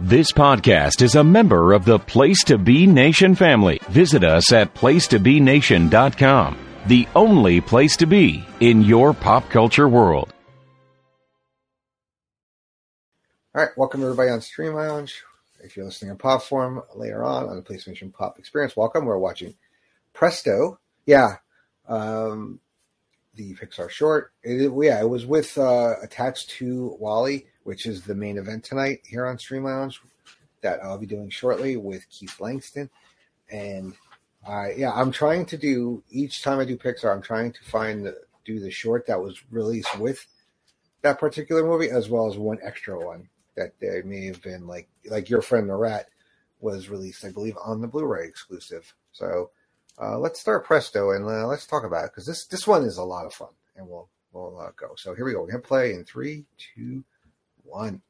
This podcast is a member of the Place to Be Nation family. Visit us at placetobenation.com, the only place to be in your pop culture world. All right, welcome everybody on Stream Lounge. If you're listening in pop form later on on the PlayStation Pop Experience, welcome. We're watching Presto. Yeah, um, the Pixar short. It, yeah, it was with uh, attached to WALL-E, which is the main event tonight here on Stream Lounge that I'll be doing shortly with Keith Langston. And I, yeah, I'm trying to do each time I do Pixar, I'm trying to find the, do the short that was released with that particular movie, as well as one extra one that there may have been like like your friend the rat was released, I believe, on the Blu-ray exclusive. So uh, let's start Presto and uh, let's talk about it because this this one is a lot of fun, and we'll we'll uh, go. So here we go. We're gonna play in three, two, one.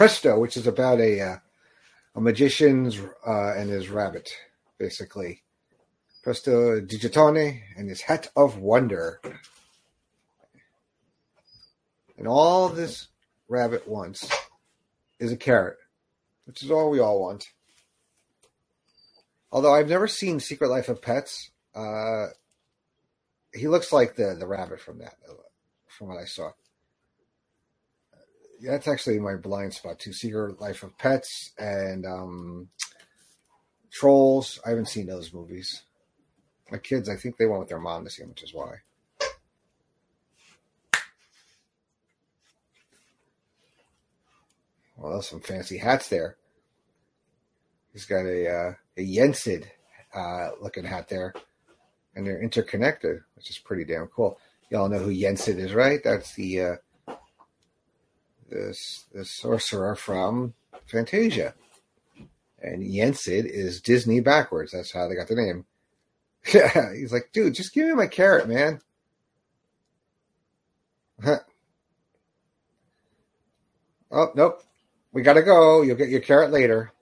Presto, which is about a uh, a magician's uh, and his rabbit, basically. Presto Digitone and his hat of wonder. And all this rabbit wants is a carrot, which is all we all want. Although I've never seen Secret Life of Pets, uh, he looks like the the rabbit from that, from what I saw. That's actually my blind spot too. Secret Life of Pets and um, Trolls. I haven't seen those movies. My kids, I think they went with their mom to see them, which is why. Well, there's some fancy hats there. He's got a uh, a Yensid uh, looking hat there, and they're interconnected, which is pretty damn cool. Y'all know who Yensid is, right? That's the uh, this the sorcerer from Fantasia, and Yensid is Disney backwards. That's how they got the name. He's like, dude, just give me my carrot, man. oh nope, we gotta go. You'll get your carrot later.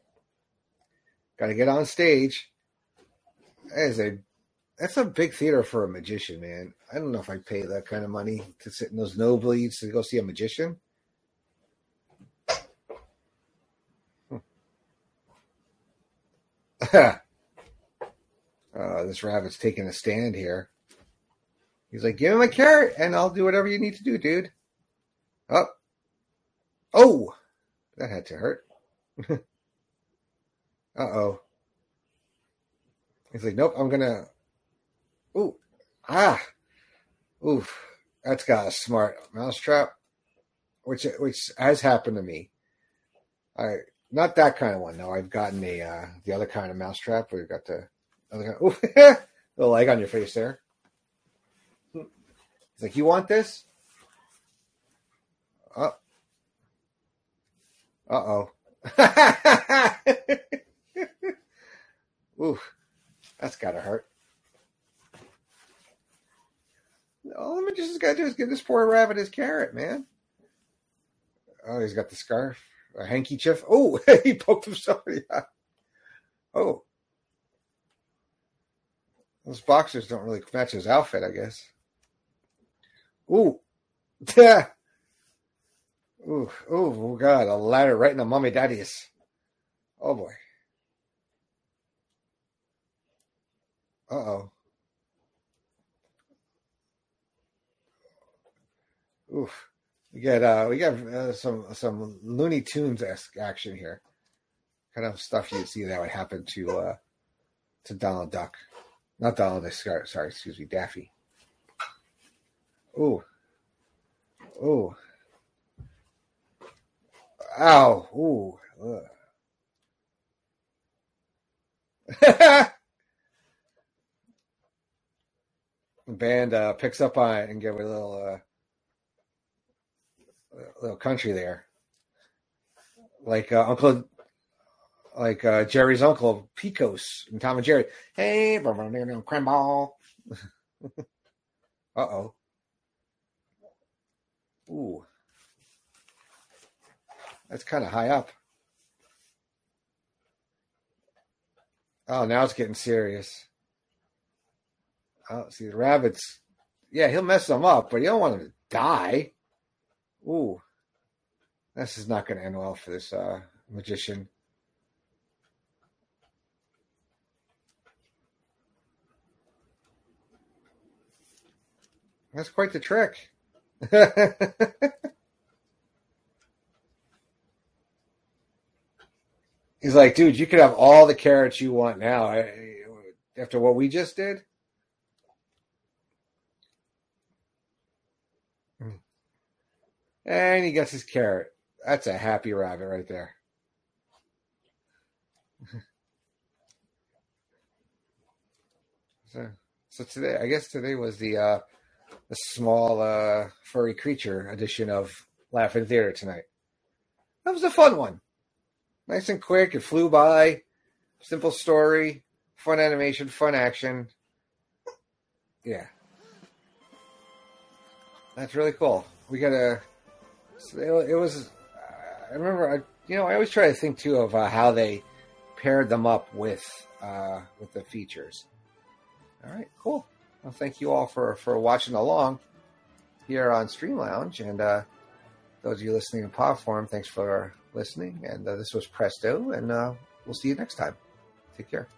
Gotta get on stage. That is a that's a big theater for a magician, man. I don't know if I'd pay that kind of money to sit in those nosebleeds to go see a magician. uh, this rabbit's taking a stand here. He's like, give him a carrot and I'll do whatever you need to do, dude. Oh. Oh. That had to hurt. uh oh. He's like, nope, I'm gonna. Ooh. Ah. Oof. That's got a smart mousetrap, which which has happened to me. I not that kind of one. though. I've gotten a uh, the other kind of mousetrap where you've got the other kind. Of, little egg on your face there. He's like, you want this? Oh. Uh oh. Ooh, that's gotta hurt. All the magician's gotta do is give this poor rabbit his carrot, man. Oh, he's got the scarf a hanky chief. Oh, he poked himself. Yeah. Oh, those boxers don't really match his outfit, I guess. Ooh, yeah. Ooh, ooh, oh God, a ladder right in the mommy daddy's. Oh boy. Uh oh. Oof. We get uh, we got uh, some some Looney Tunes esque action here, kind of stuff you'd see that would happen to uh, to Donald Duck, not Donald Duck. Sorry, excuse me, Daffy. Ooh, ooh, ow, ooh. band uh, picks up on it and give a little uh, little country there, like uh, Uncle, like uh, Jerry's uncle Pecos and Tom and Jerry. Hey, crime ball. uh oh. Ooh, that's kind of high up. Oh, now it's getting serious. Oh, see the rabbits. yeah, he'll mess them up, but you don't want him to die. Ooh, this is not going to end well for this uh, magician. That's quite the trick. He's like, dude, you could have all the carrots you want now after what we just did. And he gets his carrot. That's a happy rabbit right there. so, so today, I guess today was the uh, the small uh, furry creature edition of Laughing Theater tonight. That was a fun one. Nice and quick. It flew by. Simple story, fun animation, fun action. Yeah. That's really cool. We got a so it, was. I remember, I, you know, I always try to think too of uh, how they paired them up with uh, with the features. All right, cool. Well, thank you all for for watching along here on Stream Lounge, and uh, those of you listening in pod form, thanks for listening. And uh, this was Presto, and uh, we'll see you next time. Take care.